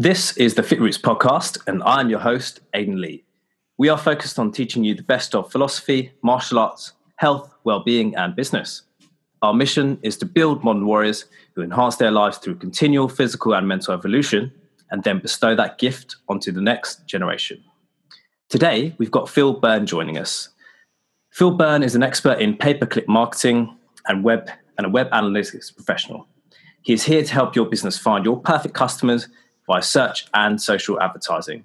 This is the Fit Roots podcast, and I'm your host, Aidan Lee. We are focused on teaching you the best of philosophy, martial arts, health, well-being, and business. Our mission is to build modern warriors who enhance their lives through continual physical and mental evolution, and then bestow that gift onto the next generation. Today, we've got Phil Byrne joining us. Phil Byrne is an expert in pay-per-click marketing and web and a web analytics professional. He is here to help your business find your perfect customers via search and social advertising.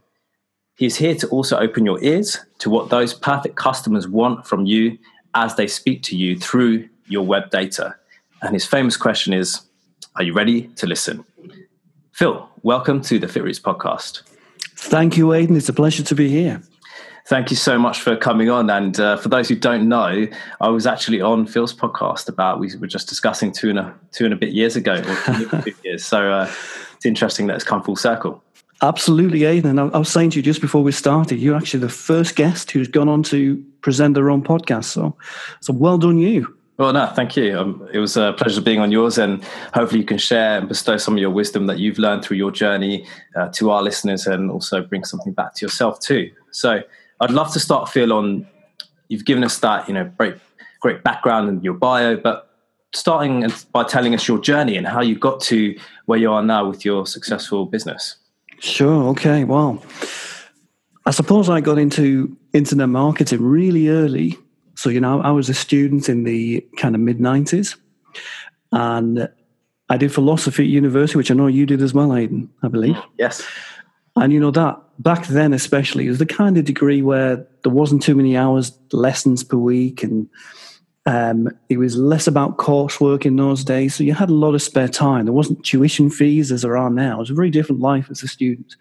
He is here to also open your ears to what those perfect customers want from you as they speak to you through your web data. And his famous question is Are you ready to listen? Phil, welcome to the Fit Roots podcast. Thank you, Aidan. It's a pleasure to be here. Thank you so much for coming on. And uh, for those who don't know, I was actually on Phil's podcast about we were just discussing two and a two and a bit years ago, or two years. So uh, it's interesting that it's come full circle. Absolutely, Aidan. I, I was saying to you just before we started, you're actually the first guest who's gone on to present their own podcast. So, so well done, you. Well, no, thank you. Um, it was a pleasure being on yours, and hopefully you can share and bestow some of your wisdom that you've learned through your journey uh, to our listeners, and also bring something back to yourself too. So, I'd love to start, Phil, on you've given us that, you know, great, great background and your bio, but starting by telling us your journey and how you got to where you are now with your successful business. Sure. Okay. Well, I suppose I got into internet marketing really early. So, you know, I was a student in the kind of mid 90s and I did philosophy at university, which I know you did as well, Aidan, I believe. Mm, yes. And, you know, that back then, especially, it was the kind of degree where there wasn't too many hours lessons per week, and um, it was less about coursework in those days. So you had a lot of spare time. There wasn't tuition fees as there are now. It was a very different life as a student.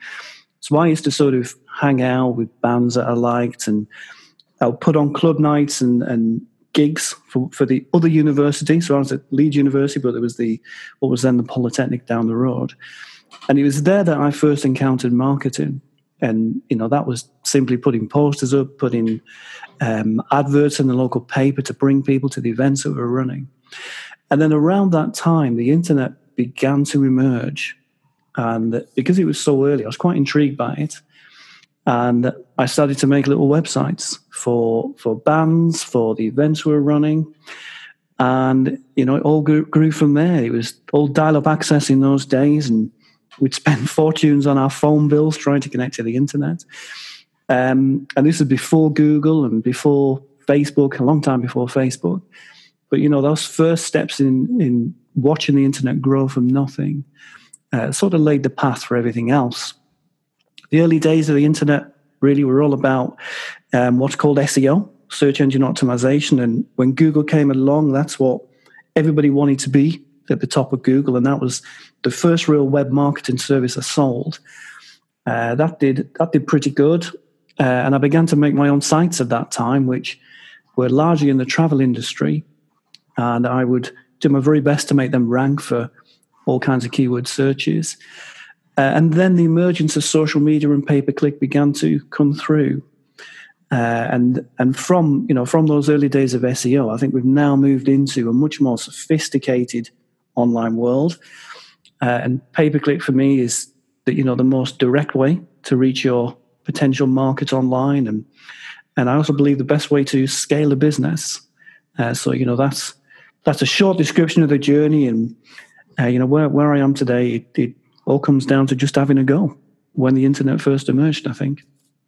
So I used to sort of hang out with bands that I liked, and I would put on club nights and, and gigs for, for the other university. So I was at Leeds University, but there was the what was then the Polytechnic down the road. And it was there that I first encountered marketing and you know that was simply putting posters up, putting um, adverts in the local paper to bring people to the events that we were running. And then around that time, the internet began to emerge, and because it was so early, I was quite intrigued by it. And I started to make little websites for for bands, for the events we were running, and you know it all grew, grew from there. It was all dial-up access in those days, and We'd spend fortunes on our phone bills trying to connect to the internet. Um, and this is before Google and before Facebook, a long time before Facebook. But you know, those first steps in in watching the internet grow from nothing uh, sort of laid the path for everything else. The early days of the internet really were all about um, what's called SEO, search engine optimization. And when Google came along, that's what everybody wanted to be at the top of Google, and that was the first real web marketing service I sold. Uh, that did that did pretty good, uh, and I began to make my own sites at that time, which were largely in the travel industry, and I would do my very best to make them rank for all kinds of keyword searches. Uh, and then the emergence of social media and pay per click began to come through. Uh, and and from you know from those early days of SEO, I think we've now moved into a much more sophisticated online world. Uh, and pay per click for me is that you know the most direct way to reach your potential market online, and and I also believe the best way to scale a business. Uh, so you know that's that's a short description of the journey, and uh, you know where where I am today. It, it all comes down to just having a go when the internet first emerged. I think.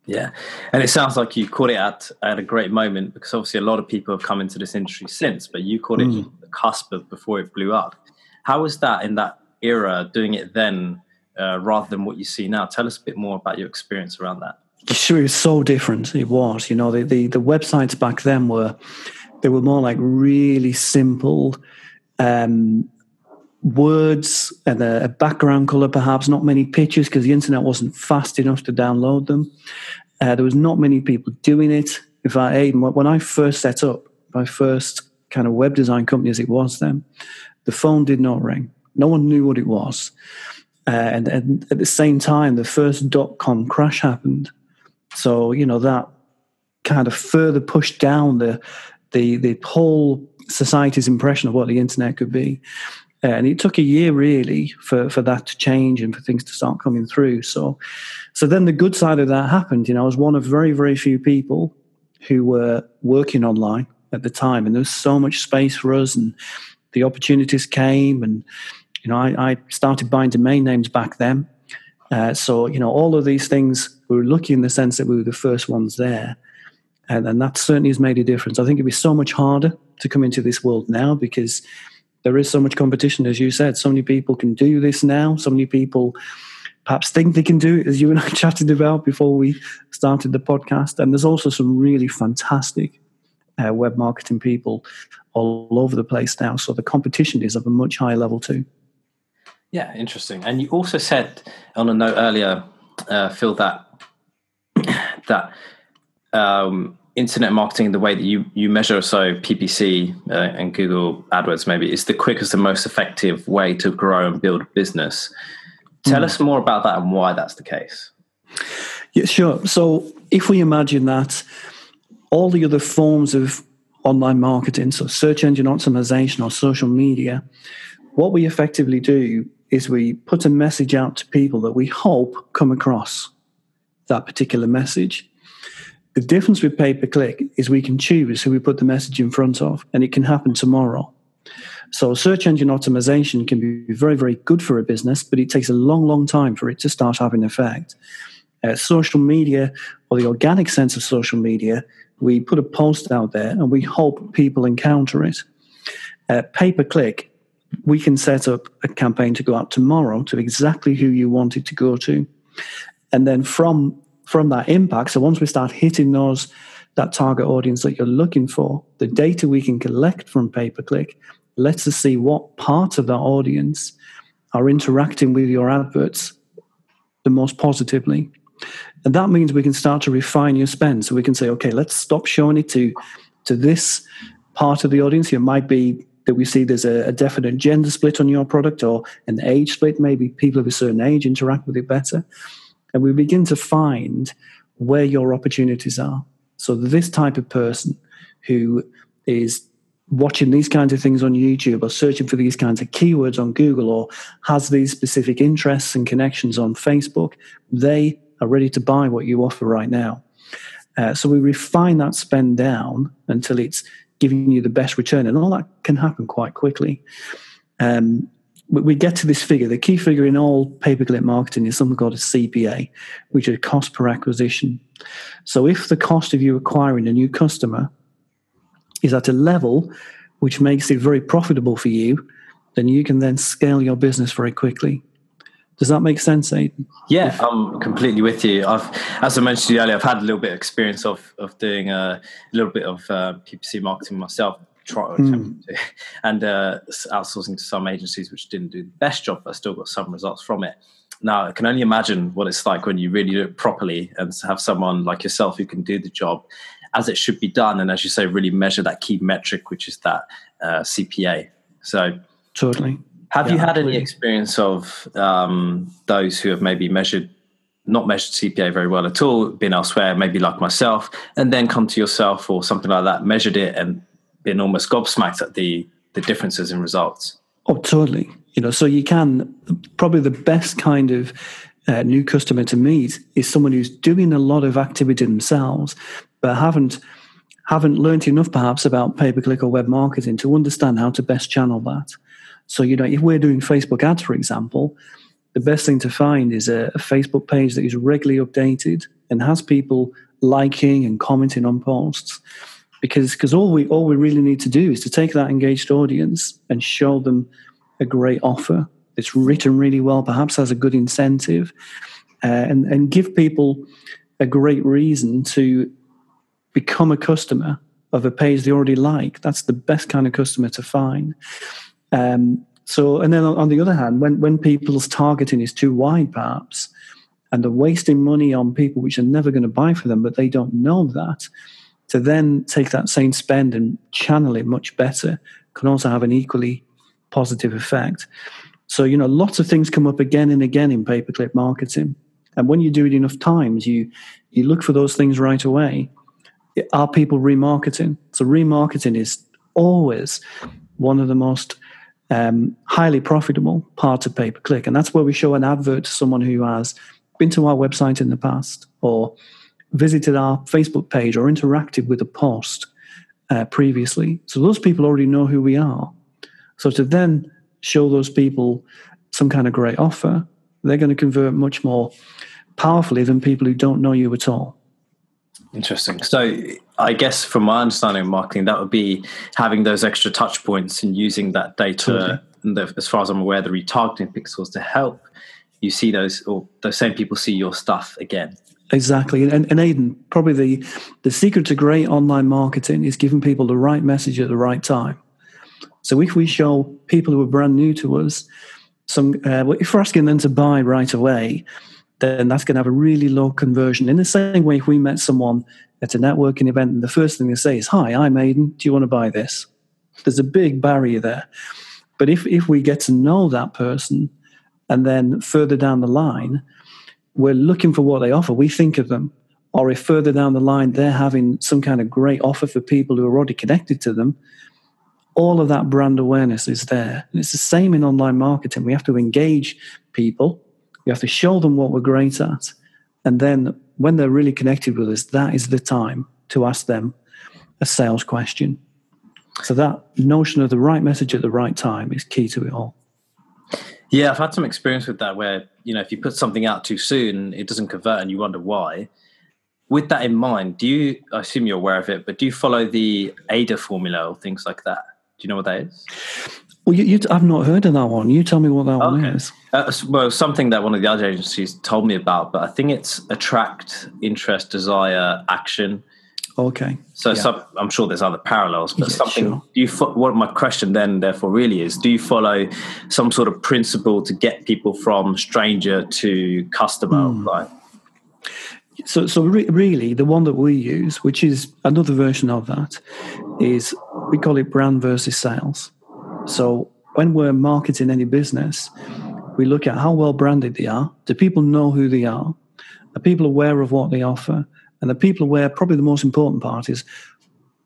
Yeah, and it sounds like you caught it at at a great moment because obviously a lot of people have come into this industry since, but you caught it mm. the cusp of before it blew up. How was that in that era, doing it then uh, rather than what you see now? Tell us a bit more about your experience around that. Sure, it was so different. It was, you know, the, the, the websites back then were they were more like really simple um, words and a, a, background color, perhaps not many pictures because the internet wasn't fast enough to download them. Uh, there was not many people doing it. In fact, Aidan, when I first set up my first kind of web design company as it was then, the phone did not ring. No one knew what it was. Uh, and, and, at the same time, the first dot com crash happened. So, you know, that kind of further pushed down the, the, the whole society's impression of what the internet could be. And it took a year really for, for that to change and for things to start coming through. So, so then the good side of that happened. You know, I was one of very, very few people who were working online at the time, and there was so much space for us, and the opportunities came, and you know, I, I started buying domain names back then. Uh, so, you know, all of these things, we were lucky in the sense that we were the first ones there. And, and that certainly has made a difference. I think it'd be so much harder to come into this world now because there is so much competition, as you said. So many people can do this now. So many people perhaps think they can do it, as you and I chatted about before we started the podcast. And there's also some really fantastic uh, web marketing people all over the place now. So the competition is of a much higher level too. Yeah, interesting. And you also said on a note earlier, uh, Phil, that that um, internet marketing, the way that you you measure, so PPC uh, and Google AdWords, maybe is the quickest and most effective way to grow and build a business. Tell mm. us more about that and why that's the case. Yeah, sure. So if we imagine that all the other forms of online marketing, so search engine optimization or social media, what we effectively do is we put a message out to people that we hope come across that particular message. The difference with pay per click is we can choose who we put the message in front of, and it can happen tomorrow. So, search engine optimization can be very, very good for a business, but it takes a long, long time for it to start having effect. Uh, social media, or the organic sense of social media, we put a post out there and we hope people encounter it. Uh, pay per click we can set up a campaign to go out tomorrow to exactly who you want it to go to. And then from from that impact, so once we start hitting those that target audience that you're looking for, the data we can collect from pay per click lets us see what part of that audience are interacting with your adverts the most positively. And that means we can start to refine your spend. So we can say, okay, let's stop showing it to, to this part of the audience. It might be that we see there's a, a, definite gender split on your product or an age split. Maybe people of a certain age interact with it better. And we begin to find where your opportunities are. So, this type of person who is watching these kinds of things on YouTube or searching for these kinds of keywords on Google or has these specific interests and connections on Facebook, they are ready to buy what you offer right now. Uh, so we refine that spend down until it's giving you the best return. And all that can happen quite quickly. Um, we get to this figure. The key figure in all pay per click marketing is something called a CPA, which is cost per acquisition. So if the cost of you acquiring a new customer is at a level which makes it very profitable for you, then you can then scale your business very quickly. Does that make sense, Aidan? Yeah, I'm completely with you. I've, as I mentioned earlier, I've had a little bit of experience of of doing a, a little bit of uh, PPC marketing myself, try, mm. and uh, outsourcing to some agencies which didn't do the best job, but I still got some results from it. Now, I can only imagine what it's like when you really do it properly and have someone like yourself who can do the job as it should be done, and as you say, really measure that key metric, which is that uh, CPA. So, totally. Have yeah, you had absolutely. any experience of um, those who have maybe measured, not measured CPA very well at all, been elsewhere, maybe like myself, and then come to yourself or something like that, measured it, and been almost gobsmacked at the the differences in results? Oh, totally. You know, so you can probably the best kind of uh, new customer to meet is someone who's doing a lot of activity themselves, but haven't haven't learned enough perhaps about pay per click or web marketing to understand how to best channel that. So, you know, if we're doing Facebook ads, for example, the best thing to find is a, a Facebook page that is regularly updated and has people liking and commenting on posts. Because because all we all we really need to do is to take that engaged audience and show them a great offer that's written really well, perhaps has a good incentive, uh, and and give people a great reason to become a customer of a page they already like. That's the best kind of customer to find. Um, so, and then on the other hand, when, when people's targeting is too wide, perhaps, and they're wasting money on people which are never going to buy for them, but they don't know that, to then take that same spend and channel it much better can also have an equally positive effect. So, you know, lots of things come up again and again in pay per click marketing. And when you do it enough times, you, you look for those things right away. Are people remarketing? So, remarketing is always one of the most um, highly profitable part of pay per click. And that's where we show an advert to someone who has been to our website in the past or visited our Facebook page or interacted with a post uh, previously. So those people already know who we are. So to then show those people some kind of great offer, they're going to convert much more powerfully than people who don't know you at all. Interesting. So, I guess from my understanding of marketing, that would be having those extra touch points and using that data. And the, as far as I'm aware, the retargeting pixels to help you see those, or those same people see your stuff again. Exactly. And, and Aidan, probably the, the secret to great online marketing is giving people the right message at the right time. So if we show people who are brand new to us, some uh, if we're asking them to buy right away, then that's going to have a really low conversion. In the same way, if we met someone at a networking event and the first thing they say is, Hi, I'm Aidan, do you want to buy this? There's a big barrier there. But if, if we get to know that person and then further down the line, we're looking for what they offer, we think of them. Or if further down the line they're having some kind of great offer for people who are already connected to them, all of that brand awareness is there. And it's the same in online marketing. We have to engage people we have to show them what we're great at. And then when they're really connected with us, that is the time to ask them a sales question. So that notion of the right message at the right time is key to it all. Yeah, I've had some experience with that where, you know, if you put something out too soon, it doesn't convert and you wonder why. With that in mind, do you, I assume you're aware of it, but do you follow the AIDA formula or things like that? Do you know what that is? Well, you, you, I've not heard of that one. You tell me what that okay. one is. Uh, well, something that one of the other agencies told me about, but I think it's attract, interest, desire, action. Okay. So yeah. some, I'm sure there's other parallels, but yeah, something. Sure. Do you? What my question then, therefore, really is: Do you follow some sort of principle to get people from stranger to customer? Mm. Right. So, so re- really, the one that we use, which is another version of that, is we call it brand versus sales. So when we're marketing any business, we look at how well branded they are. Do people know who they are? Are people aware of what they offer? And the people aware, probably the most important part is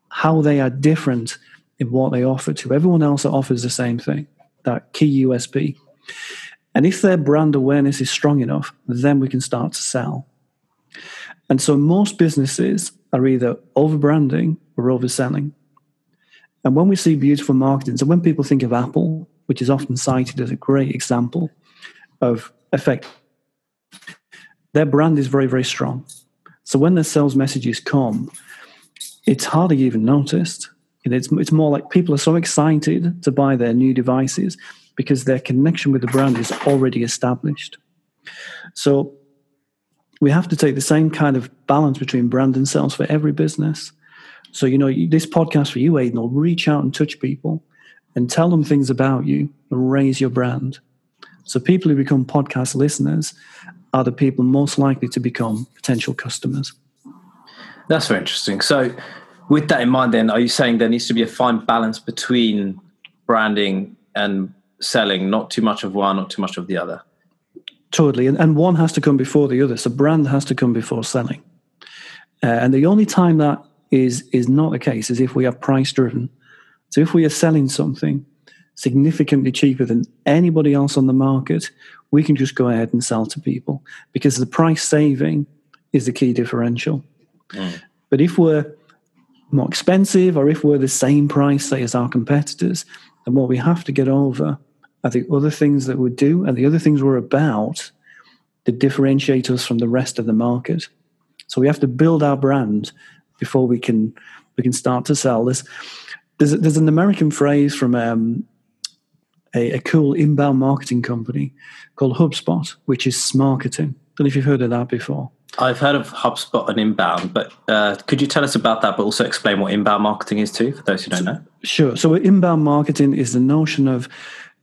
how they are different in what they offer to everyone else that offers the same thing, that key USP. And if their brand awareness is strong enough, then we can start to sell. And so most businesses are either over branding or overselling. And when we see beautiful marketing, so when people think of Apple, which is often cited as a great example of effect, their brand is very, very strong. So when their sales messages come, it's hardly even noticed. And It's, it's more like people are so excited to buy their new devices because their connection with the brand is already established. So we have to take the same kind of balance between brand and sales for every business. So, you know, this podcast for you, Aidan, will reach out and touch people and tell them things about you and raise your brand. So, people who become podcast listeners are the people most likely to become potential customers. That's very interesting. So, with that in mind, then, are you saying there needs to be a fine balance between branding and selling, not too much of one, not too much of the other? Totally. And, and one has to come before the other. So, brand has to come before selling. Uh, and the only time that is is not the case as if we are price driven. So if we are selling something significantly cheaper than anybody else on the market, we can just go ahead and sell to people because the price saving is the key differential. Mm. But if we're more expensive or if we're the same price, say, as our competitors, then what we have to get over are the other things that we do and the other things we're about that differentiate us from the rest of the market. So we have to build our brand before we can we can start to sell this. There's there's an American phrase from um, a, a, cool inbound marketing company called HubSpot, which is smarketing. I don't know if you've heard of that before. I've heard of HubSpot and inbound, but uh, could you tell us about that, but also explain what inbound marketing is too, for those who don't know? Sure. So, inbound marketing is the notion of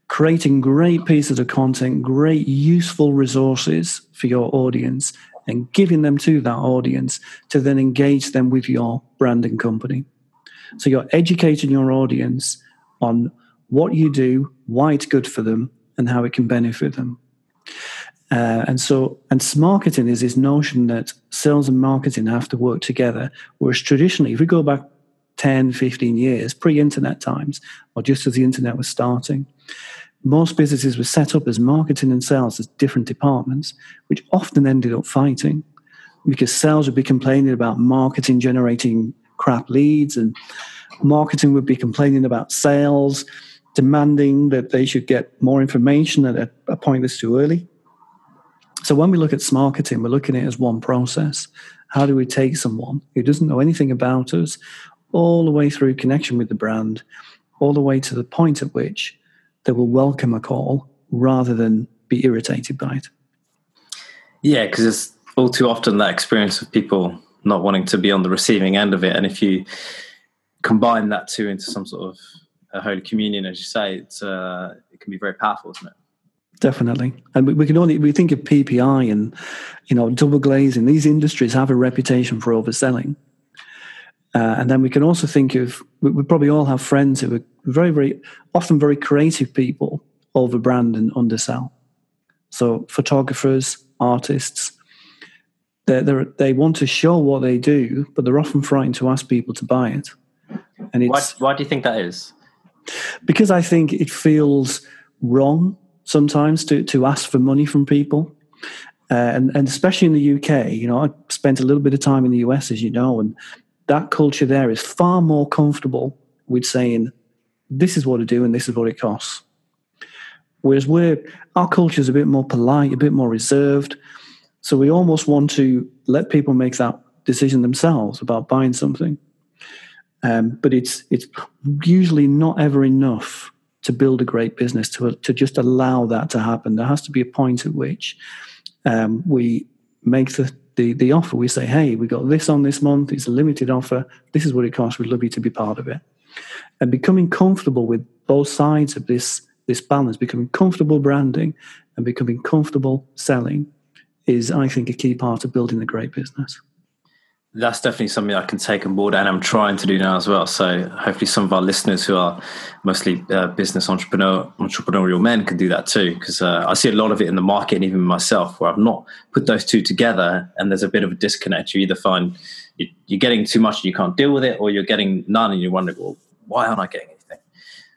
creating great pieces of content, great useful resources for your audience, and giving them to that audience to then engage them with your branding company. So you're educating your audience on what you do, why it's good for them, and how it can benefit them. Uh, and so, and marketing is this notion that sales and marketing have to work together. Whereas traditionally, if we go back 10, 15 years, pre internet times, or just as the internet was starting, most businesses were set up as marketing and sales as different departments, which often ended up fighting because sales would be complaining about marketing generating crap leads, and marketing would be complaining about sales, demanding that they should get more information at a, point that's too early. So when we look at marketing, we're looking at it as one process. How do we take someone who doesn't know anything about us all the way through connection with the brand, all the way to the point at which they will welcome a call rather than be irritated by it. Yeah, because it's all too often that experience of people not wanting to be on the receiving end of it. And if you combine that too into some sort of a holy communion, as you say, it's, uh, it can be very powerful, isn't it? Definitely, and we, we can only we think of PPI and you know double glazing. These industries have a reputation for overselling, uh, and then we can also think of we, we, probably all have friends who are very, very often very creative people over brand and undersell. So photographers, artists, they they want to show what they do, but they're often frightened to ask people to buy it. And it's, why, why do you think that is? Because I think it feels wrong sometimes to, to ask for money from people. Uh, and, and especially in the UK, you know, I spent a little bit of time in the US, as you know, and that culture there is far more comfortable with saying, this is what I do and this is what it costs. Whereas we're, our culture is a bit more polite, a bit more reserved. So we almost want to let people make that decision themselves about buying something. Um, but it's, it's usually not ever enough to build a great business to, to just allow that to happen. There has to be a point at which um, we make the the, the offer. We say, hey, we got this on this month. It's a limited offer. This is what it costs. We'd love you to be part of it. And becoming comfortable with both sides of this this balance, becoming comfortable branding and becoming comfortable selling is, I think, a key part of building a great business that's definitely something I can take on board, and I'm trying to do now as well. So hopefully, some of our listeners who are mostly uh, business entrepreneur entrepreneurial men can do that too. Because uh, I see a lot of it in the market, and even myself, where I've not put those two together, and there's a bit of a disconnect. You either find you're getting too much and you can't deal with it, or you're getting none and you're wondering, well, why aren't I getting anything?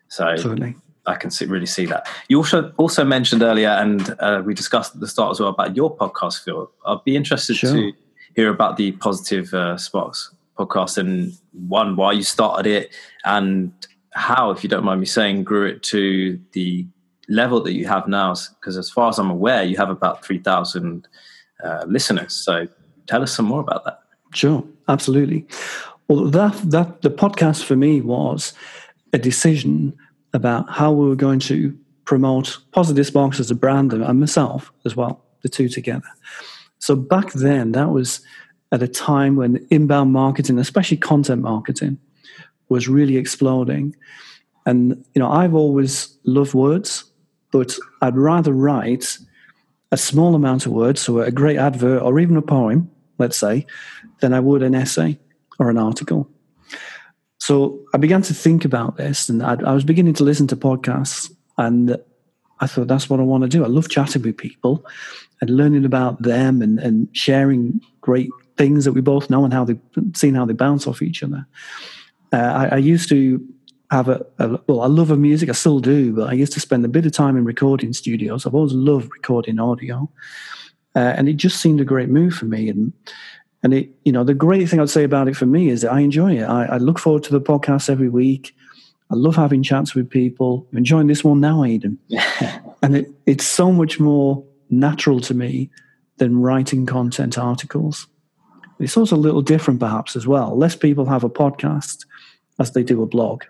So Absolutely. I can see, really see that. You also also mentioned earlier, and uh, we discussed at the start as well about your podcast, Phil. I'd be interested sure. to hear about the Positive uh, Sparks podcast and one, why you started it and how, if you don't mind me saying, grew it to the level that you have now. Because as far as I'm aware, you have about 3,000 uh, listeners. So tell us some more about that. Sure, absolutely. Well, that, that the podcast for me was a decision about how we were going to promote Positive Sparks as a brand and myself as well, the two together. So back then, that was at a time when inbound marketing, especially content marketing, was really exploding. And you know, I've always loved words, but I'd rather write a small amount of words, so a great advert or even a poem, let's say, than I would an essay or an article. So I began to think about this, and I, I was beginning to listen to podcasts, and I thought that's what I want to do. I love chatting with people and learning about them and, and sharing great things that we both know and how they seeing how they bounce off each other. Uh, I, I, used to have a, a, well, I love of music, I still do, but I used to spend a bit of time in recording studios. I've always loved recording audio, uh, and it just seemed a great move for me. And and it, you know, the great thing I'd say about it for me is that I enjoy it. I, I look forward to the podcast every week. I love having chats with people. I'm enjoying this one now, Aidan. and it, it's so much more natural to me than writing content articles. It's also a little different, perhaps, as well. Less people have a podcast as they do a blog.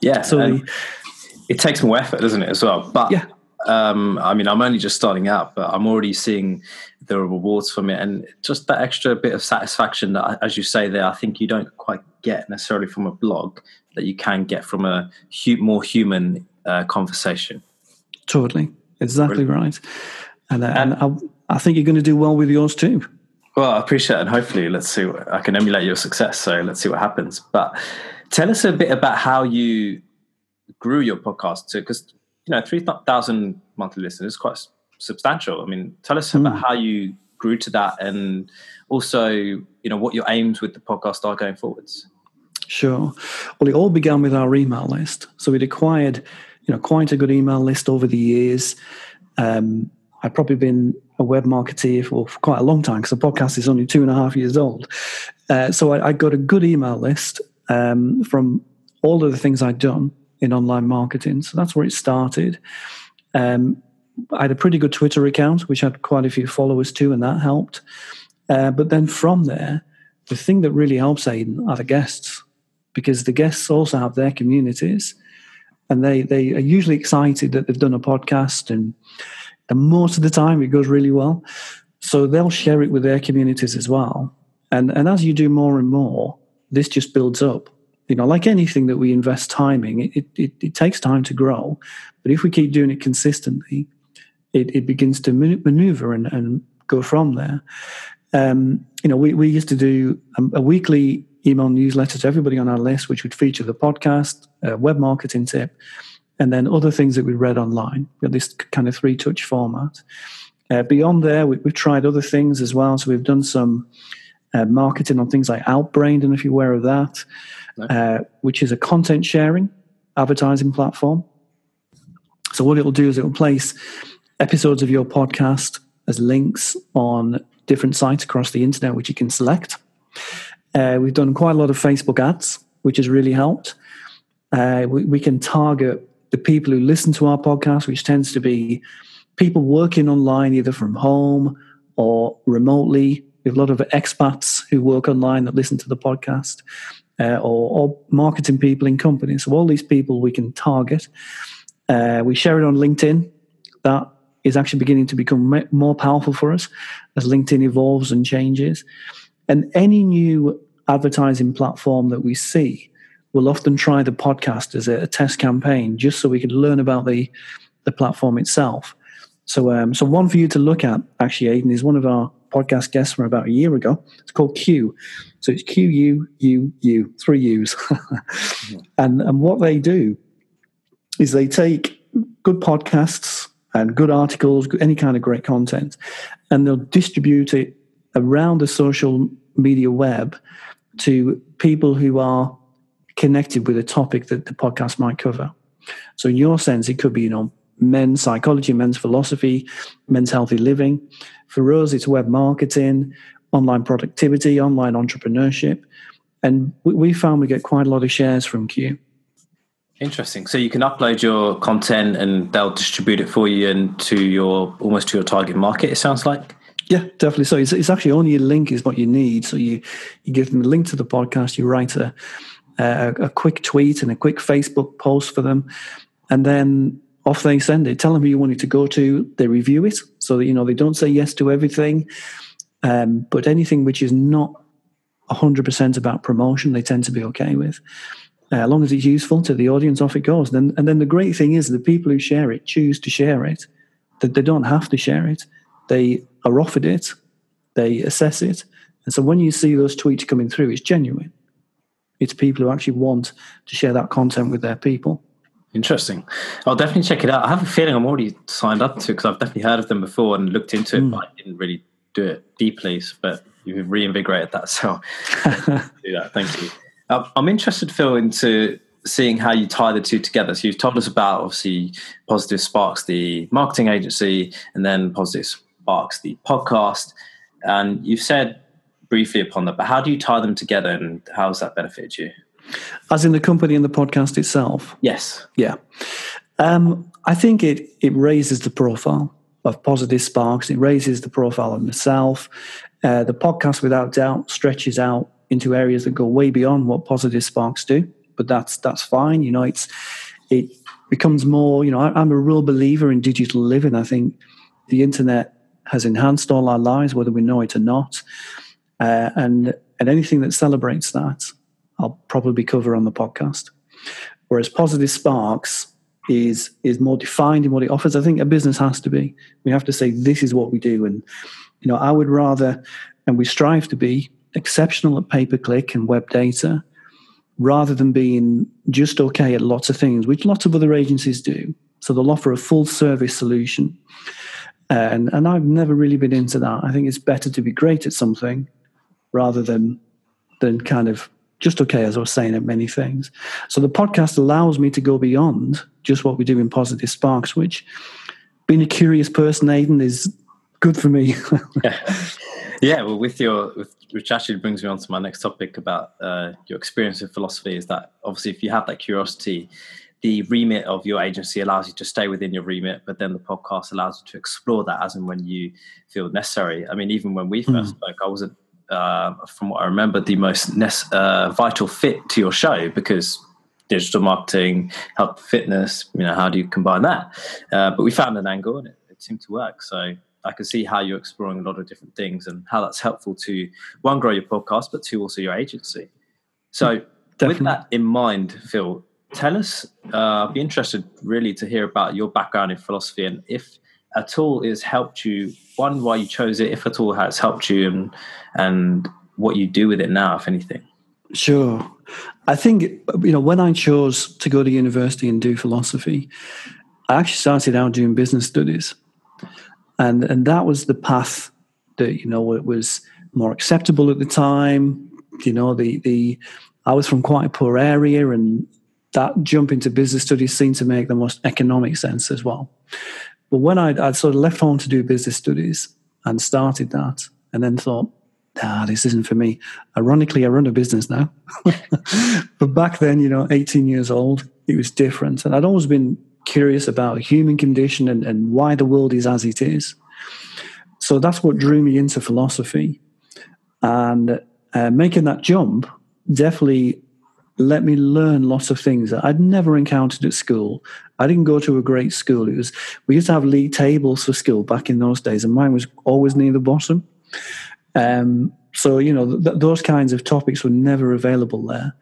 Yeah. So it takes more effort, doesn't it, as well? But yeah. Um, I mean, I'm only just starting out, but I'm already seeing the rewards from it, and just that extra bit of satisfaction that, as you say there, I think you don't quite get necessarily from a blog that you can get from a hu- more human uh, conversation. Totally, exactly Brilliant. right, and, uh, and, and I, I think you're going to do well with yours too. Well, I appreciate it, and hopefully, let's see. What, I can emulate your success. So let's see what happens. But tell us a bit about how you grew your podcast to because you know three thousand monthly listeners is quite substantial. I mean, tell us mm. about hmm. how you grew to that, and also you know what your aims with the podcast are going forwards. Sure. Well, it all began with our email list. So we'd acquired, you know, quite a good email list over the years. Um, I've probably been a web marketeer for, for quite a long time because the podcast is only two and a half years old. Uh, so I, I, got a good email list um, from all of the things I'd done in online marketing. So that's where it started. Um, I had a pretty good Twitter account, which had quite a few followers too, and that helped. Uh, but then from there, the thing that really helps Aidan are the guests, because the guests also have their communities, and they they are usually excited that they've done a podcast, and, and most of the time it goes really well. So they'll share it with their communities as well. And and as you do more and more, this just builds up. You know, like anything that we invest time in, it, it, it takes time to grow. But if we keep doing it consistently, it, it begins to maneuver and, and go from there. Um, you know, we, we used to do a, a, weekly email newsletter to everybody on our list, which would feature the podcast, a web marketing tip, and then other things that we read online. We had this kind of three touch format. Uh, beyond there, we, have tried other things as well. So we've done some uh, marketing on things like Outbrain, and if you're aware of that, uh, which is a content sharing advertising platform. So what it'll do is it'll place episodes of your podcast as links on different sites across the internet, which you can select. Uh, we've done quite a lot of Facebook ads, which has really helped. Uh, we, we, can target the people who listen to our podcast, which tends to be people working online, either from home or remotely. We have a lot of expats who work online that listen to the podcast, uh, or, or, marketing people in companies. So all these people we can target. Uh, we share it on LinkedIn. That is actually beginning to become more powerful for us as LinkedIn evolves and changes. And any new advertising platform that we see we'll often try the podcast as a, a test campaign just so we can learn about the, the platform itself. So, um, so one for you to look at, actually, Aidan, is one of our podcast guests from about a year ago. It's called Quuu. So it's Q U U U, three U's. Mm-hmm. and, and what they do is they take good podcasts and good articles, any kind of great content, and they'll distribute it around the social media web to people who are connected with a topic that the podcast might cover. So, in your sense, it could be, you know, men's psychology, men's philosophy, men's healthy living. For us, it's web marketing, online productivity, online entrepreneurship. And we found we get quite a lot of shares from Quuu. Interesting. So you can upload your content and they'll distribute it for you and to your almost to your target market. It sounds like. Yeah, definitely. So it's, it's actually only a link is what you need. So you you give them a link to the podcast. You write a, a a quick tweet and a quick Facebook post for them, and then off they send it. Tell them who you want it to go to. They review it so that you know they don't say yes to everything, um, but anything which is not hundred percent about promotion, they tend to be okay with. Uh, as long as it's useful to the audience, off it goes. Then, and then the great thing is the people who share it choose to share it. That they don't have to share it. They are offered it. They assess it. And so when you see those tweets coming through, it's genuine. It's people who actually want to share that content with their people. Interesting. I'll definitely check it out. I have a feeling I'm already signed up to because I've definitely heard of them before and looked into it, mm. but I didn't really do it deeply. But you've reinvigorated that, so do that. Thank you. I'm interested, Phil, into seeing how you tie the two together. So you've told us about obviously Positive Sparks, the marketing agency, and then Positive Sparks, the podcast. And you've said briefly upon that, but how do you tie them together and how has that benefited you? As in the company and the podcast itself? Yes. Yeah. Um, I think it, it raises the profile of Positive Sparks. It raises the profile of myself. Uh, the podcast, without doubt, stretches out into areas that go way beyond what positive sparks do. But that's that's fine. You know, it's it becomes more. You know, I, I'm a real believer in digital living. I think the internet has enhanced all our lives, whether we know it or not. Uh, and and anything that celebrates that, I'll probably cover on the podcast. Whereas positive sparks is is more defined in what it offers. I think a business has to be. We have to say this is what we do, and you know, I would rather, and we strive to be exceptional at pay per click and web data rather than being just okay at lots of things, which lots of other agencies do. So they'll offer a full service solution. And, and I've never really been into that. I think it's better to be great at something rather than than kind of just okay, as I was saying at many things. So the podcast allows me to go beyond just what we do in Positive Sparks, which being a curious person, Aidan, is good for me. yeah. yeah, well, with your, with, which actually brings me on to my next topic about uh, your experience with philosophy is that obviously if you have that curiosity, the remit of your agency allows you to stay within your remit, but then the podcast allows you to explore that as and when you feel necessary. I mean, even when we first mm. spoke, I wasn't, uh, from what I remember, the most uh, vital fit to your show because digital marketing, health, fitness. You know, how do you combine that? Uh, but we found an angle, and it, it seemed to work. So I can see how you're exploring a lot of different things and how that's helpful to one grow your podcast, but two also your agency. So. Definitely. With that in mind, Phil, tell us, uh, I'd be interested really to hear about your background in philosophy and if at all has helped you, one, why you chose it, if at all has helped you and, and what you do with it now, if anything. Sure. I think, you know, when I chose to go to university and do philosophy, I actually started out doing business studies. And, and that was the path that, you know, it was more acceptable at the time. You know, the, the, I was from quite a poor area and that jump into business studies seemed to make the most economic sense as well. But when I'd, I'd sort of left home to do business studies and started that, and then thought, ah, this isn't for me. Ironically, I run a business now. but back then, you know, 18 years old, it was different. And I'd always been curious about the human condition and, and why the world is as it is. So that's what drew me into philosophy. And uh, making that jump definitely let me learn lots of things that I'd never encountered at school. I didn't go to a great school. It was we used to have league tables for school back in those days, and mine was always near the bottom. Um, so you know th- those kinds of topics were never available there.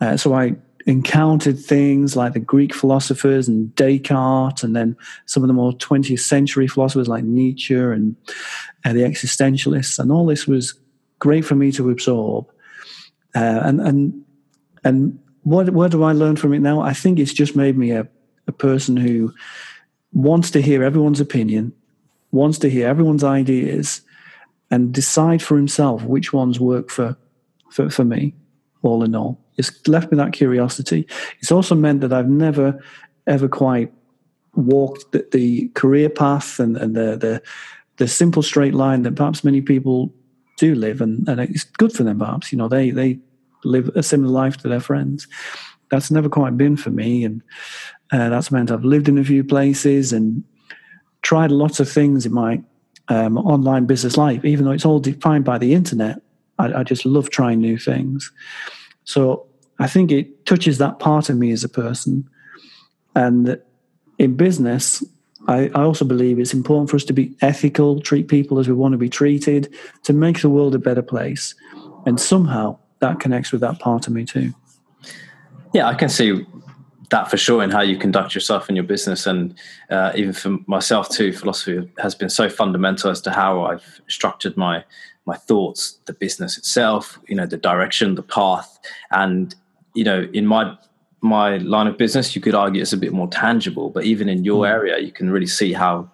Uh, so I encountered things like the Greek philosophers and Descartes, and then some of the more 20th century philosophers like Nietzsche and uh, the existentialists, and all this was great for me to absorb. Uh, and and and what what do I learn from it now? I think it's just made me a, a person who wants to hear everyone's opinion, wants to hear everyone's ideas, and decide for himself which ones work for for, for me, all in all. It's left me that curiosity. It's also meant that I've never ever quite walked the, the career path and, and the, the the simple straight line that perhaps many people do live and, and it's good for them perhaps you know they they live a similar life to their friends. That's never quite been for me, and uh, that's meant I've lived in a few places and tried lots of things in my um, online business life. Even though it's all defined by the internet, I, I just love trying new things. So I think it touches that part of me as a person, and in business, I, I, also believe it's important for us to be ethical, treat people as we want to be treated, to make the world a better place. And somehow that connects with that part of me too. Yeah, I can see that for sure in how you conduct yourself in your business, and uh, even for myself too. Philosophy has been so fundamental as to how I've structured my my thoughts, the business itself, you know, the direction, the path, and you know, in my my line of business, you could argue it's a bit more tangible, but even in your mm. area, you can really see how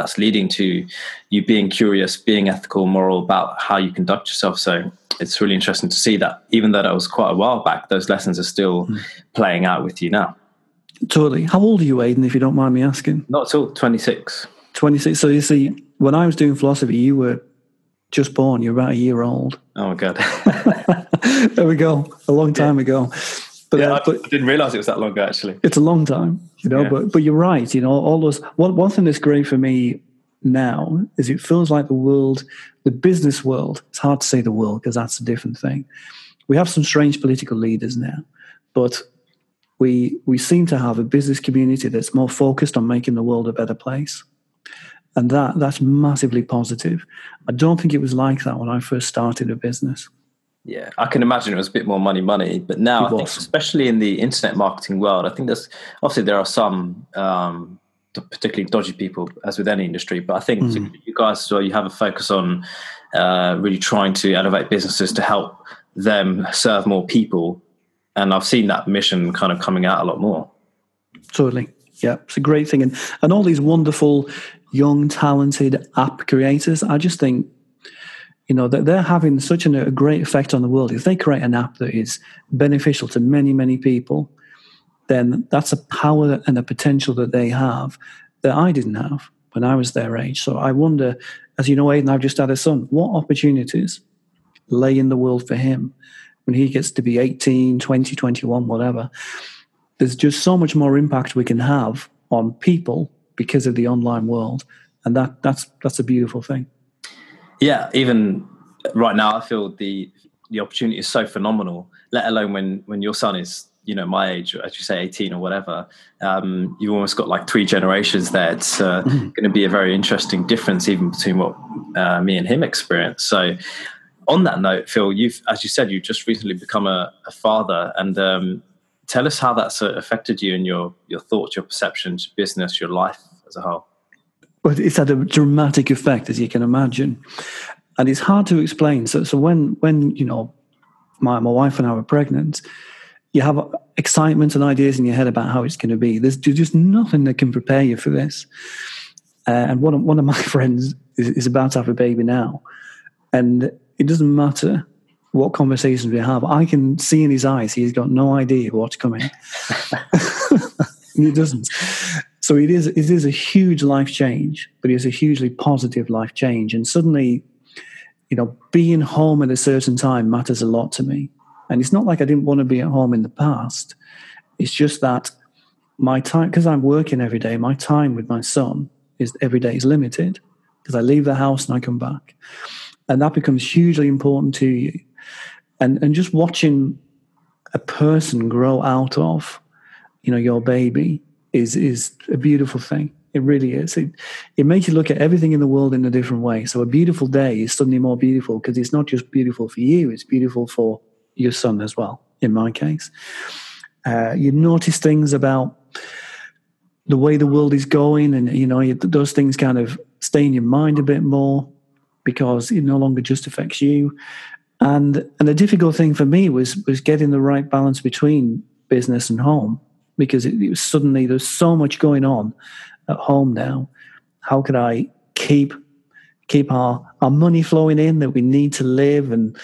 that's leading to you being curious, being ethical, moral about how you conduct yourself. So it's really interesting to see that even though that was quite a while back, those lessons are still mm. playing out with you now. Totally. How old are you, Aidan, if you don't mind me asking? Not at all, 26. 26. So you see, when I was doing philosophy, you were just born. You're about a year old. Oh, my God. there we go. A long time yeah. ago. But, yeah, uh, but I didn't realize it was that long ago, actually. It's a long time, you know, yeah. but, but you're right. You know, all those, one, one thing that's great for me now is it feels like the world, the business world, it's hard to say the world because that's a different thing. We have some strange political leaders now, but we, we seem to have a business community that's more focused on making the world a better place. And that, that's massively positive. I don't think it was like that when I first started a business. Yeah, I can imagine it was a bit more money, money. But now, I think, especially in the internet marketing world, I think there's obviously there are some um, particularly dodgy people, as with any industry. But I think mm. you guys, so you have a focus on uh, really trying to elevate businesses to help them serve more people, and I've seen that mission kind of coming out a lot more. Totally, yeah, it's a great thing, and and all these wonderful young, talented app creators. I just think you know, that they're having such an, a great effect on the world. If they create an app that is beneficial to many, many people, then that's a power and a potential that they have that I didn't have when I was their age. So I wonder, as you know, Aidan, I've just had a son, what opportunities lay in the world for him when he gets to be 18, 20, 21, whatever? There's just so much more impact we can have on people because of the online world. And that, that's, that's a beautiful thing. Yeah, even right now, I feel the the opportunity is so phenomenal. Let alone when when your son is you know my age, as you say, eighteen or whatever. Um, you've almost got like three generations there. It's uh, mm-hmm. going to be a very interesting difference even between what uh, me and him experience. So. On that note, Phil, you've, as you said, you've just recently become a, a father, and um, tell us how that's uh, affected you and your your thoughts, your perceptions, business, your life as a whole. But it's had a dramatic effect, as you can imagine, and it's hard to explain. So, so when when you know my my wife and I were pregnant, you have excitement and ideas in your head about how it's going to be. There's just nothing that can prepare you for this. Uh, and one of, one of my friends is, is about to have a baby now, and it doesn't matter what conversations we have. I can see in his eyes he's got no idea what's coming. he doesn't. So it is it is a huge life change, but it's a hugely positive life change. And suddenly, you know, being home at a certain time matters a lot to me. And it's not like I didn't want to be at home in the past. It's just that my time because I'm working every day, my time with my son is every day is limited because I leave the house and I come back. And that becomes hugely important to you. And and just watching a person grow out of, you know, your baby is is a beautiful thing. It really is. It, it makes you look at everything in the world in a different way. So a beautiful day is suddenly more beautiful because it's not just beautiful for you; it's beautiful for your son as well. In my case, uh, you notice things about the way the world is going, and you know those things kind of stay in your mind a bit more because it no longer just affects you. And and the difficult thing for me was was getting the right balance between business and home because it, it was suddenly there's so much going on at home now. How could I keep keep our, our money flowing in that we need to live and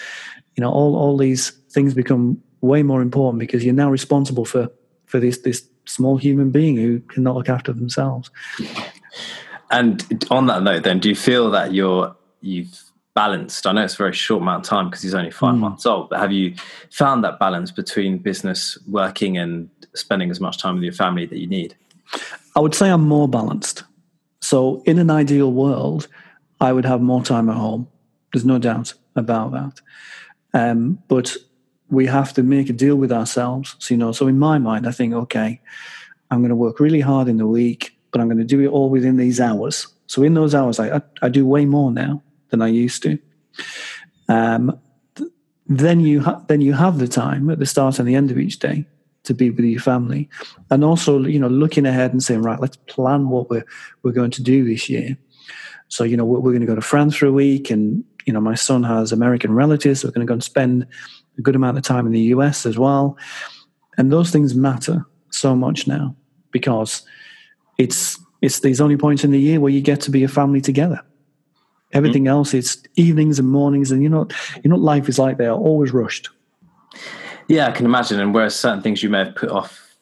you know all, all these things become way more important because you're now responsible for for this this small human being who cannot look after themselves. And on that note, then, do you feel that you're you've balanced? I know it's a very short amount of time because he's only five mm. months old, but have you found that balance between business, working, and spending as much time with your family that you need? I would say I'm more balanced. So, in an ideal world, I would have more time at home. There's no doubt about that. Um, but we have to make a deal with ourselves. So, you know, so in my mind, I think, okay, I'm going to work really hard in the week, but I'm going to do it all within these hours. So, in those hours, I, I, I do way more now than I used to. Um, then you ha- then you have the time at the start and the end of each day to be with your family, and also you know looking ahead and saying right, let's plan what we're we're going to do this year. So you know we're, we're going to go to France for a week, and you know my son has American relatives, so we're going to go and spend a good amount of time in the US as well, and those things matter so much now because it's it's these only points in the year where you get to be a family together. Everything mm-hmm. else is evenings and mornings, and you know, you know, life is like they are always rushed. Yeah, I can imagine. And whereas certain things you may have put off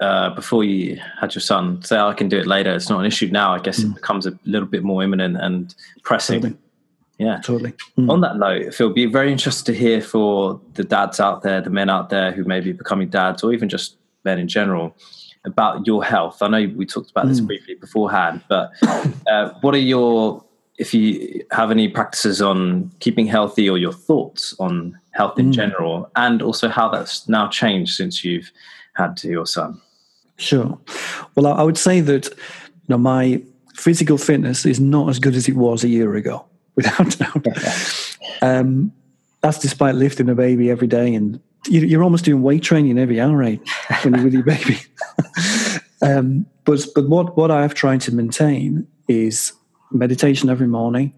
uh, before you had your son, say, oh, I can do it later. It's not an issue now. I guess mm. it becomes a little bit more imminent and pressing. Totally. Yeah, totally. Mm. On that note, Phil, be very interested to hear for the dads out there, the men out there who may be becoming dads, or even just men in general, about your health. I know we talked about this mm. briefly beforehand, but uh, what are your if you have any practices on keeping healthy or your thoughts on health in mm. general, and also how that's now changed since you've had your son. Sure. Well, I would say that you know my physical fitness is not as good as it was a year ago, without doubt. um, that's despite lifting a baby every day, and you're almost doing weight training every hour, right? When you're with your baby. um, but but what what I have tried to maintain is meditation every morning.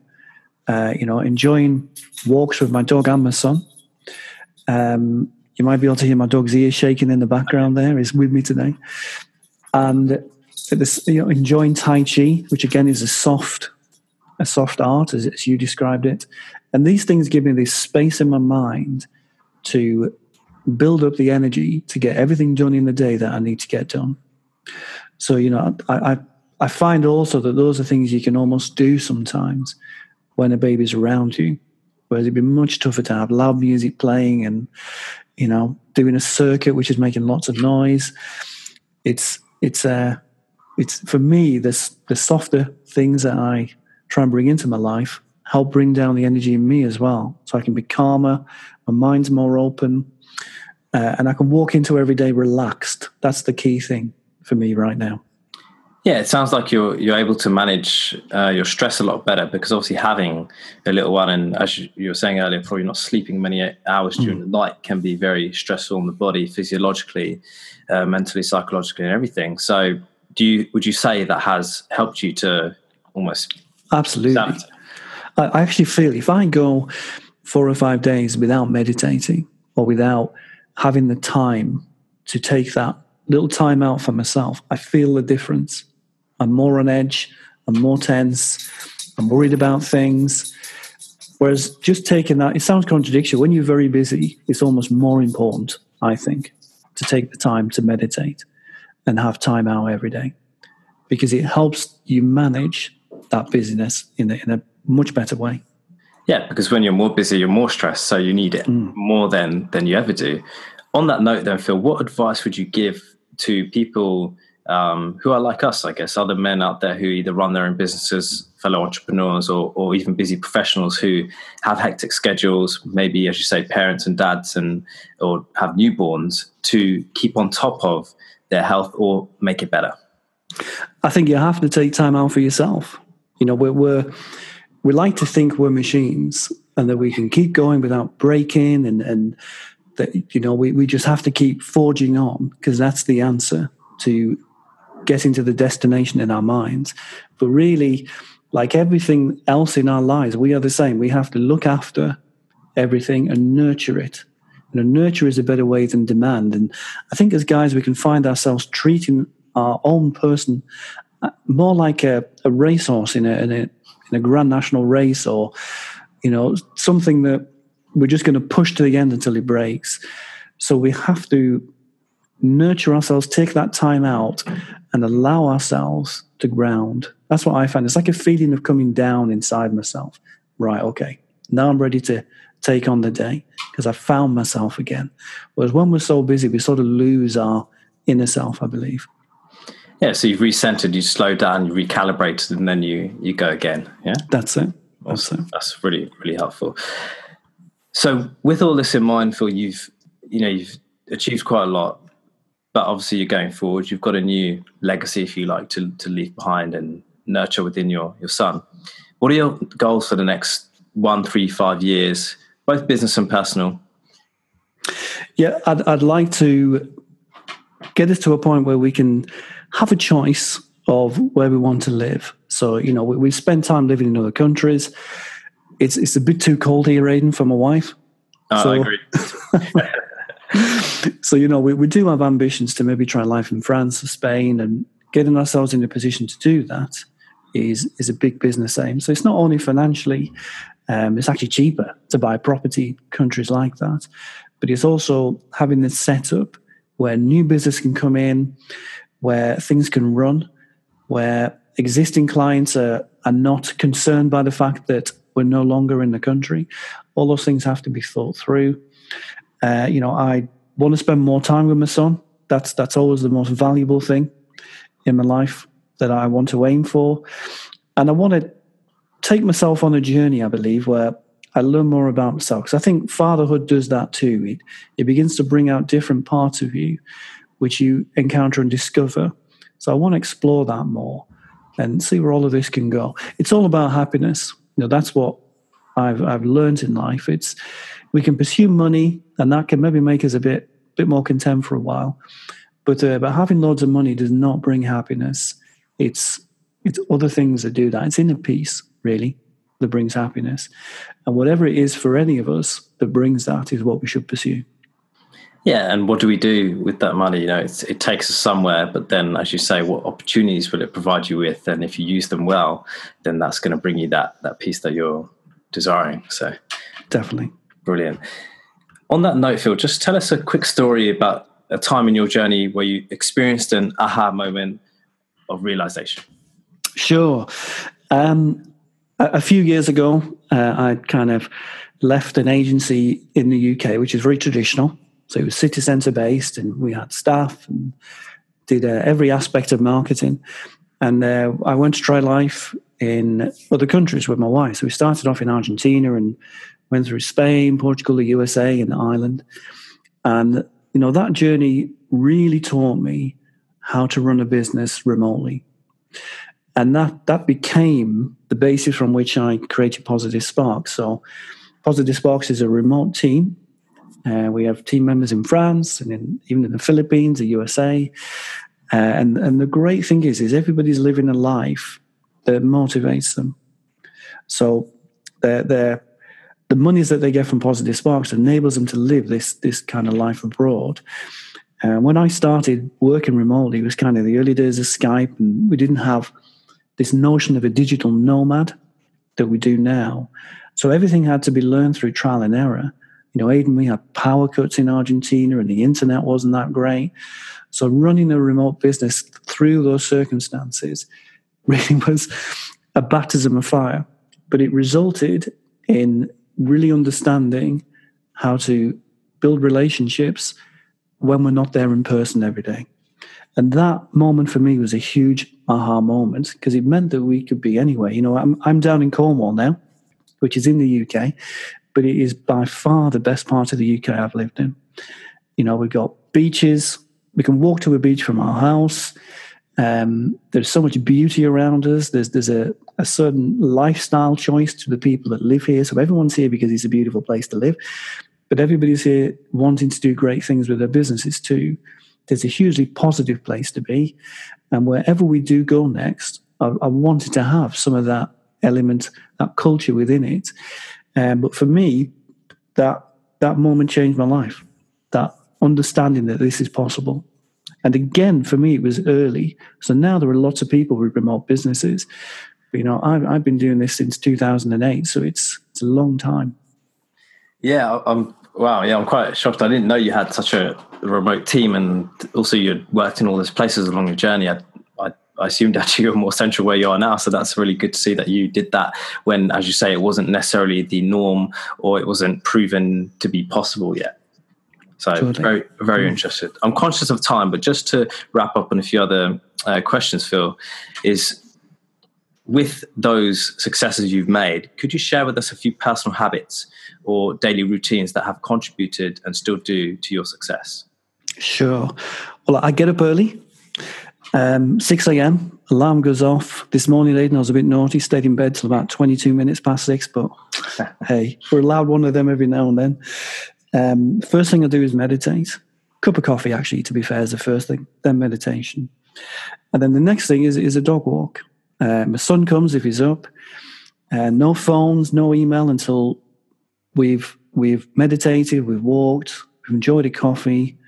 Uh, you know, enjoying walks with my dog and my son. Um, you might be able to hear my dog's ear shaking in the background there. He's with me today. And this, you know, enjoying Tai Chi, which again is a soft a soft art, as, as you described it. And these things give me this space in my mind to build up the energy to get everything done in the day that I need to get done. So, you know, I, I, I find also that those are things you can almost do sometimes when a baby's around you. Whereas it'd be much tougher to have loud music playing and, you know, doing a circuit which is making lots of noise. It's it's uh it's for me the the softer things that I try and bring into my life help bring down the energy in me as well, so I can be calmer, my mind's more open, uh, and I can walk into every day relaxed. That's the key thing for me right now. Yeah, it sounds like you're you're able to manage uh, your stress a lot better because obviously having a little one and as you were saying earlier, probably not sleeping many hours during mm. the night can be very stressful on the body, physiologically, uh, mentally, psychologically, and everything. So, do you would you say that has helped you to almost absolutely? I actually feel if I go four or five days without meditating or without having the time to take that little time out for myself, I feel the difference. I'm more on edge, I'm more tense, I'm worried about things. Whereas just taking that, it sounds contradictory. When you're very busy, it's almost more important, I think, to take the time to meditate and have time out every day because it helps you manage that busyness in a, in a much better way. Yeah, because when you're more busy, you're more stressed, so you need it mm. more than than you ever do. On that note, then, Phil, what advice would you give to people um, who are like us, I guess, other men out there who either run their own businesses, fellow entrepreneurs, or, or even busy professionals who have hectic schedules, maybe, as you say, parents and dads, and or have newborns, to keep on top of their health or make it better? I think you have to take time out for yourself. You know, we're, we're we like to think we're machines and that we can keep going without breaking and and that you know we, we just have to keep forging on because that's the answer to getting to the destination in our minds. But really, like everything else in our lives, we are the same. We have to look after everything and nurture it. And nurture is a better way than demand. And I think as guys, we can find ourselves treating our own person uh, more like a, a racehorse in a, in a in a grand national race or you know something that we're just going to push to the end until it breaks. So we have to nurture ourselves, take that time out, and allow ourselves to ground. That's what I find. It's like a feeling of coming down inside myself. Right, okay, now I'm ready to take on the day because I found myself again. Whereas when we're so busy, we sort of lose our inner self, I believe. Yeah, so you've recentered, you slow down, you recalibrated, and then you you go again. Yeah, that's it. Awesome. That's, that's really really helpful. So, with all this in mind, Phil, you've you know you've achieved quite a lot but obviously you're going forward. You've got a new legacy, if you like, to to leave behind and nurture within your your son. What are your goals for the next one, three, five years, both business and personal? Yeah, I'd, I'd like to get us to a point where we can have a choice of where we want to live. So, you know, we, we spend time living in other countries. It's it's a bit too cold here, Aidan, for my wife. Uh, so, I agree. so you know we, we do have ambitions to maybe try life in france or spain and getting ourselves in a position to do that is is a big business aim. So it's not only financially um, it's actually cheaper to buy property countries like that but it's also having this setup where new business can come in where things can run where existing clients are, are not concerned by the fact that we're no longer in the country. All those things have to be thought through. Uh, you know, I want to spend more time with my son. That's that's always the most valuable thing in my life that I want to aim for, and I want to take myself on a journey. I believe where I learn more about myself because I think fatherhood does that too. It, it begins to bring out different parts of you, which you encounter and discover. So I want to explore that more and see where all of this can go. It's all about happiness. You know, that's what I've I've learned in life. It's we can pursue money, and that can maybe make us a bit bit more content for a while. But uh, but having loads of money does not bring happiness. It's it's other things that do that. It's inner peace, really, that brings happiness. And whatever it is for any of us that brings that is what we should pursue. Yeah, and what do we do with that money? You know, it takes us somewhere, but then, as you say, what opportunities will it provide you with? And if you use them well, then that's going to bring you that that peace that you're desiring. So, definitely, brilliant. On that note, Phil, just tell us a quick story about a time in your journey where you experienced an aha moment of realization. Sure. Um, a, a, few years ago, uh, I kind of left an agency in the UK, which is very traditional. So it was city centre based, and we had staff and did uh, every aspect of marketing. And uh, I went to try life in other countries with my wife. So we started off in Argentina and went through Spain, Portugal, the USA, and Ireland. And you know that journey really taught me how to run a business remotely and that that became the basis from which I created Positive Sparks. So, Positive Sparks is a remote team. Uh, we have team members in France and in, even in the Philippines, the USA, uh, and and the great thing is, is everybody's living a life that motivates them. So, they're, the monies that they get from Positive Sparks enables them to live this this kind of life abroad. When I started working remotely, it was kind of the early days of Skype, and we didn't have this notion of a digital nomad that we do now. So everything had to be learned through trial and error. You know, Aidan, we had power cuts in Argentina and the internet wasn't that great. So running a remote business through those circumstances really was a baptism of fire. But it resulted in really understanding how to build relationships when we're not there in person every day. And that moment for me was a huge aha moment because it meant that we could be anywhere. You know, I'm, I'm down in Cornwall now, which is in the UK, but it is by far the best part of the UK I've lived in. You know, we've got beaches. We can walk to a beach from our house. Um, there's so much beauty around us. There's there's a, a certain lifestyle choice to the people that live here. So everyone's here because it's a beautiful place to live, but everybody's here wanting to do great things with their businesses too there's a hugely positive place to be. And wherever we do go next, I, I wanted to have some of that element, that culture within it. Um, but for me, that that moment changed my life. That understanding that this is possible. And again, for me, it was early. So now there are lots of people with remote businesses. You know, I've, I've been doing this since 2008, so it's it's a long time. Yeah, I'm Wow, yeah, I'm quite shocked. I didn't know you had such a remote team, and also you worked in all these places along your journey. I, I, I assumed actually you're more central where you are now, so that's really good to see that you did that when, as you say, it wasn't necessarily the norm or it wasn't proven to be possible yet. So totally. very, very mm. interested. I'm conscious of time, but just to wrap up on a few other uh, questions, Phil, is with those successes you've made, could you share with us a few personal habits or daily routines that have contributed and still do to your success? Sure. Well, I get up early, um, 6 a.m., alarm goes off. This morning, Aidan, I was a bit naughty, stayed in bed till about 22 minutes past six, but hey, we're allowed one of them every now and then. Um, first thing I do is meditate. Cup of coffee, actually, to be fair, is the first thing, then meditation. And then the next thing is, is a dog walk. Uh, my son comes if he's up. Uh, no phones, no email until we've we've meditated, we've walked, we've enjoyed a coffee,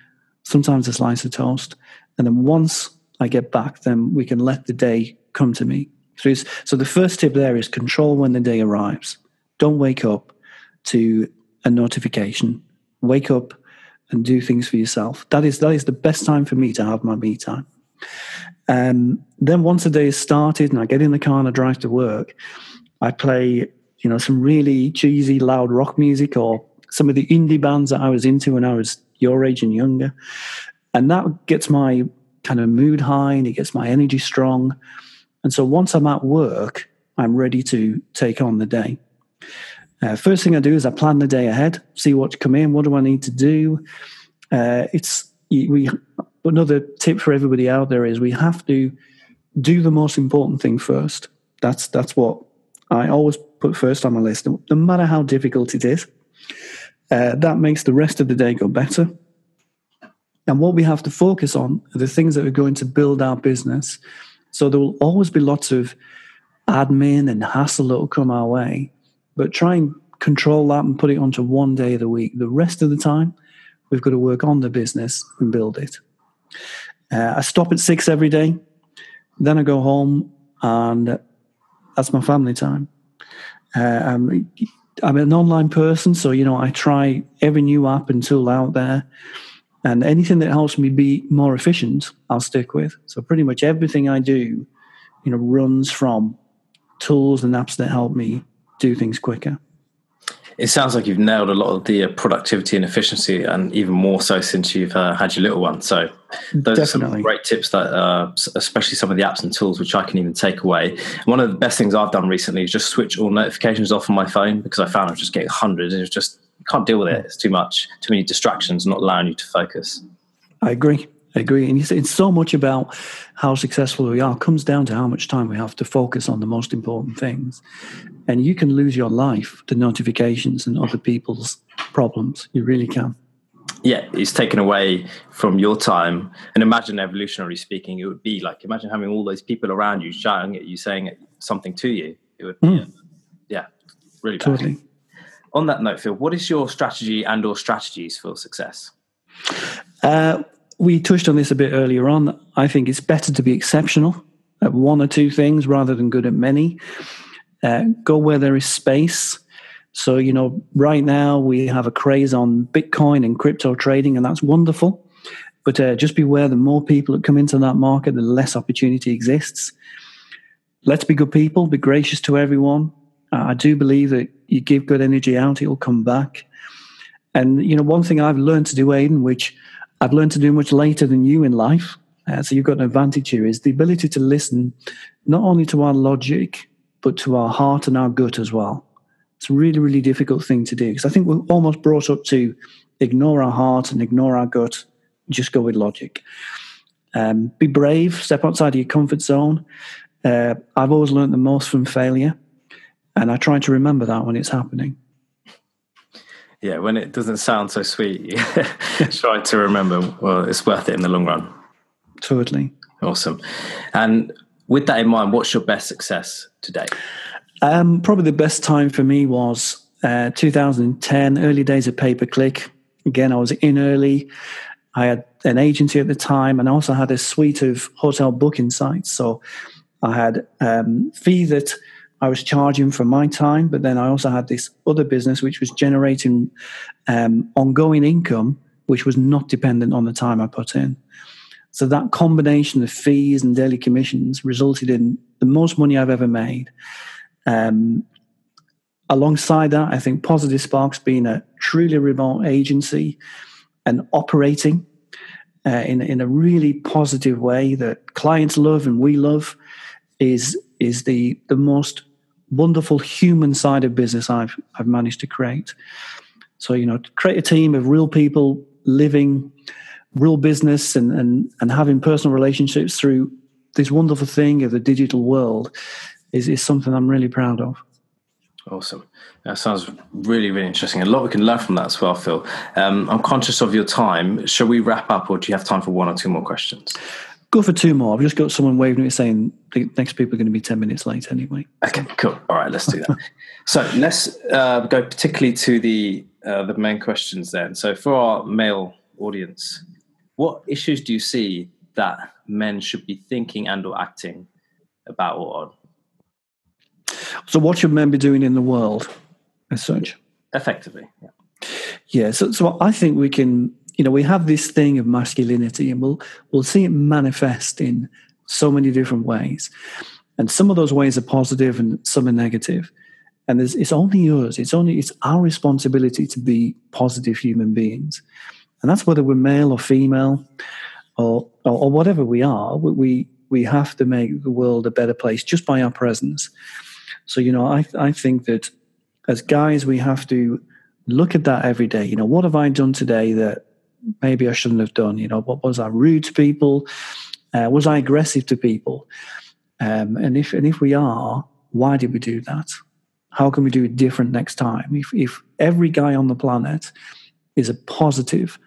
sometimes a slice of toast, and then once I get back, then we can let the day come to me. So, so the first tip there is control when the day arrives. Don't wake up to a notification. Wake up and do things for yourself. That is that is the best time for me to have my me time. Um, then once the day is started and I get in the car and I drive to work, I play, you know, some really cheesy, loud rock music or some of the indie bands that I was into when I was your age and younger. And that gets my kind of mood high and it gets my energy strong. And so once I'm at work, I'm ready to take on the day. Uh, first thing I do is I plan the day ahead, see what's come in, what do I need to do. Uh, it's we another tip for everybody out there is we have to do the most important thing first. That's that's what I always put first on my list, no matter how difficult it is. Uh, that makes the rest of the day go better. And what we have to focus on are the things that are going to build our business. So there will always be lots of admin and hassle that will come our way, but try and control that and put it onto one day of the week. The rest of the time, We've got to work on the business and build it. Uh, I stop at six every day. Then I go home, and that's my family time. Uh, I'm, I'm an online person, so you know I try every new app and tool out there, and anything that helps me be more efficient, I'll stick with. So pretty much everything I do, you know, runs from tools and apps that help me do things quicker. It sounds like you've nailed a lot of the uh, productivity and efficiency, and even more so since you've uh, had your little one. So, those Definitely. are some great tips that, uh, especially some of the apps and tools, which I can even take away. One of the best things I've done recently is just switch all notifications off on my phone because I found I was just getting hundreds, and it's just can't deal with it. It's too much, too many distractions, not allowing you to focus. I agree. I agree. And it's so much about how successful we are it comes down to how much time we have to focus on the most important things. And you can lose your life to notifications and other people's problems. You really can. Yeah, it's taken away from your time. And imagine, evolutionary speaking, it would be like imagine having all those people around you shouting at you, saying something to you. It would be, mm. yeah, really bad. Totally. On that note, Phil, what is your strategy and/or strategies for success? Uh, we touched on this a bit earlier on. I think it's better to be exceptional at one or two things rather than good at many. Uh, go where there is space. So, you know, right now we have a craze on Bitcoin and crypto trading, and that's wonderful. But uh, just beware the more people that come into that market, the less opportunity exists. Let's be good people, be gracious to everyone. Uh, I do believe that you give good energy out, it will come back. And, you know, one thing I've learned to do, Aidan, which I've learned to do much later than you in life. Uh, so you've got an advantage here is the ability to listen not only to our logic, but to our heart and our gut as well. It's a really, really difficult thing to do because I think we're almost brought up to ignore our heart and ignore our gut, just go with logic. Um, be brave, step outside of your comfort zone. Uh, I've always learned the most from failure, and I try to remember that when it's happening yeah, when it doesn't sound so sweet, you try to remember, well, it's worth it in the long run. Totally. Awesome. And with that in mind, what's your best success today? Um, probably the best time for me was uh, 2010, early days of pay per click. Again, I was in early. I had an agency at the time and I also had a suite of hotel booking sites. So I had um, fee that I was charging for my time, but then I also had this other business which was generating um, ongoing income, which was not dependent on the time I put in. So that combination of fees and daily commissions resulted in the most money I've ever made. Um, alongside that, I think Positive Sparks being a truly remote agency and operating uh, in in a really positive way that clients love and we love is is the the most wonderful human side of business I've I've managed to create. So you know, create a team of real people living real business and and and having personal relationships through this wonderful thing of the digital world is is something I'm really proud of. Awesome. That sounds really, really interesting. A lot we can learn from that as well, Phil. Um, I'm conscious of your time. Shall we wrap up, or do you have time for one or two more questions? Go for two more. I've just got someone waving at me saying the next people are going to be 10 minutes late anyway. Okay, cool. All right, let's do that. so let's uh, go particularly to the, uh, the main questions then. So for our male audience, what issues do you see that men should be thinking and or acting about or on? So what should men be doing in the world as such? Effectively, yeah. Yeah, so, so I think we can you know we have this thing of masculinity and we'll we'll see it manifest in so many different ways. And some of those ways are positive and some are negative. and it's only yours it's only it's our responsibility to be positive human beings. And that's whether we're male or female or or, or whatever we are we we have to make the world a better place just by our presence. So you know i i think that as guys we have to look at that every day. You know what have i done today that maybe I shouldn't have done. You know, what was I rude to people? Uh, was I aggressive to people? Um, and if and if we are, why did we do that? How can we do it different next time? If if every guy on the planet is a positive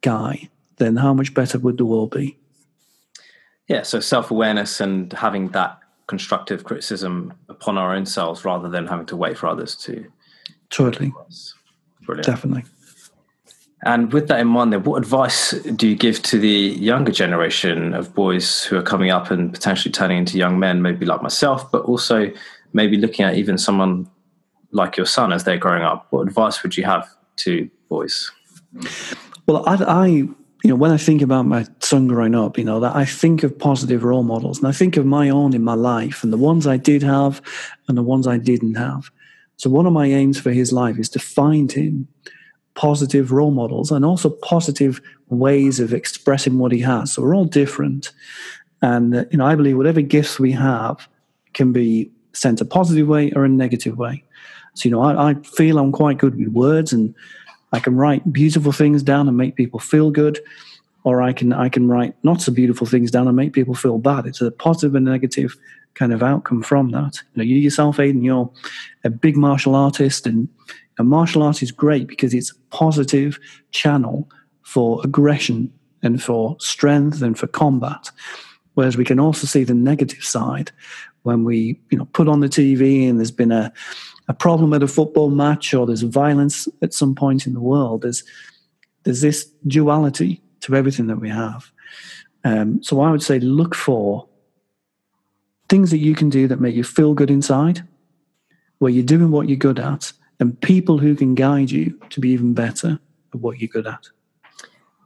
guy, then how much better would the world be? Yeah, so self awareness and having that constructive criticism upon our own selves rather than having to wait for others to. Totally. Brilliant. Definitely. And with that in mind, then, what advice do you give to the younger generation of boys who are coming up and potentially turning into young men, maybe like myself, but also maybe looking at even someone like your son as they're growing up? What advice would you have to boys? Well, I, I you know, when I think about my son growing up, you know, that I think of positive role models and I think of my own in my life and the ones I did have and the ones I didn't have. So one of my aims for his life is to find him positive role models and also positive ways of expressing what he has. So we're all different. And, uh, you know, I believe whatever gifts we have can be sent a positive way or a negative way. So, you know, I, I feel I'm quite good with words and I can write beautiful things down and make people feel good. Or I can I can write not so beautiful things down and make people feel bad. It's a positive and negative kind of outcome from that. You know, you yourself, Aidan, you're a big martial artist, and and martial art is great because it's a positive channel for aggression and for strength and for combat. Whereas we can also see the negative side when we, you know, put on the TV and there's been a, a problem at a football match or there's violence at some point in the world. There's there's this duality to everything that we have. Um, so I would say look for things that you can do that make you feel good inside, where you're doing what you're good at, and people who can guide you to be even better at what you're good at.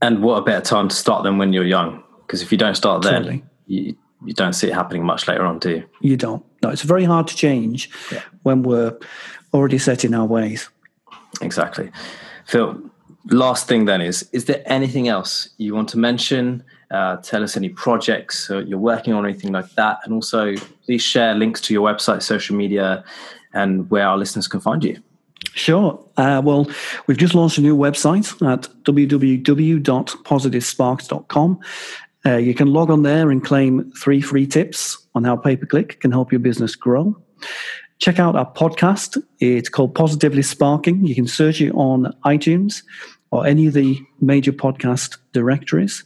And what a better time to start than when you're young? Because if you don't start then, totally. you, you don't see it happening much later on, do you? You don't. No, it's very hard to change yeah. when we're already set in our ways. Exactly. Phil, last thing then is is there anything else you want to mention? Uh, tell us any projects you're working on, anything like that. And also, please share links to your website, social media, and where our listeners can find you. Sure. Uh, well, we've just launched a new website at www.positivesparks.com. Uh, you can log on there and claim three free tips on how pay per click can help your business grow. Check out our podcast. It's called Positively Sparking. You can search it on iTunes or any of the major podcast directories.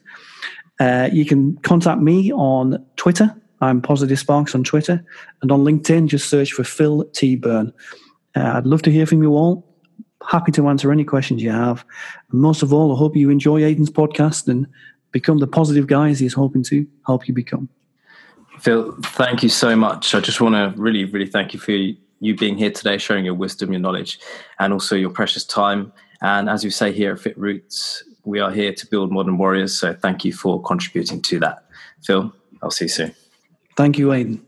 Uh, you can contact me on Twitter. I'm Positive Sparks on Twitter. And on LinkedIn, just search for Phil T. Byrne. Uh, I'd love to hear from you all. Happy to answer any questions you have. Most of all, I hope you enjoy Aidan's podcast and become the positive guys he's hoping to help you become. Phil, thank you so much. I just want to really, really thank you for you being here today, sharing your wisdom, your knowledge, and also your precious time. And as you say here at Fit Roots, we are here to build modern warriors. So thank you for contributing to that. Phil, I'll see you soon. Thank you, Aidan.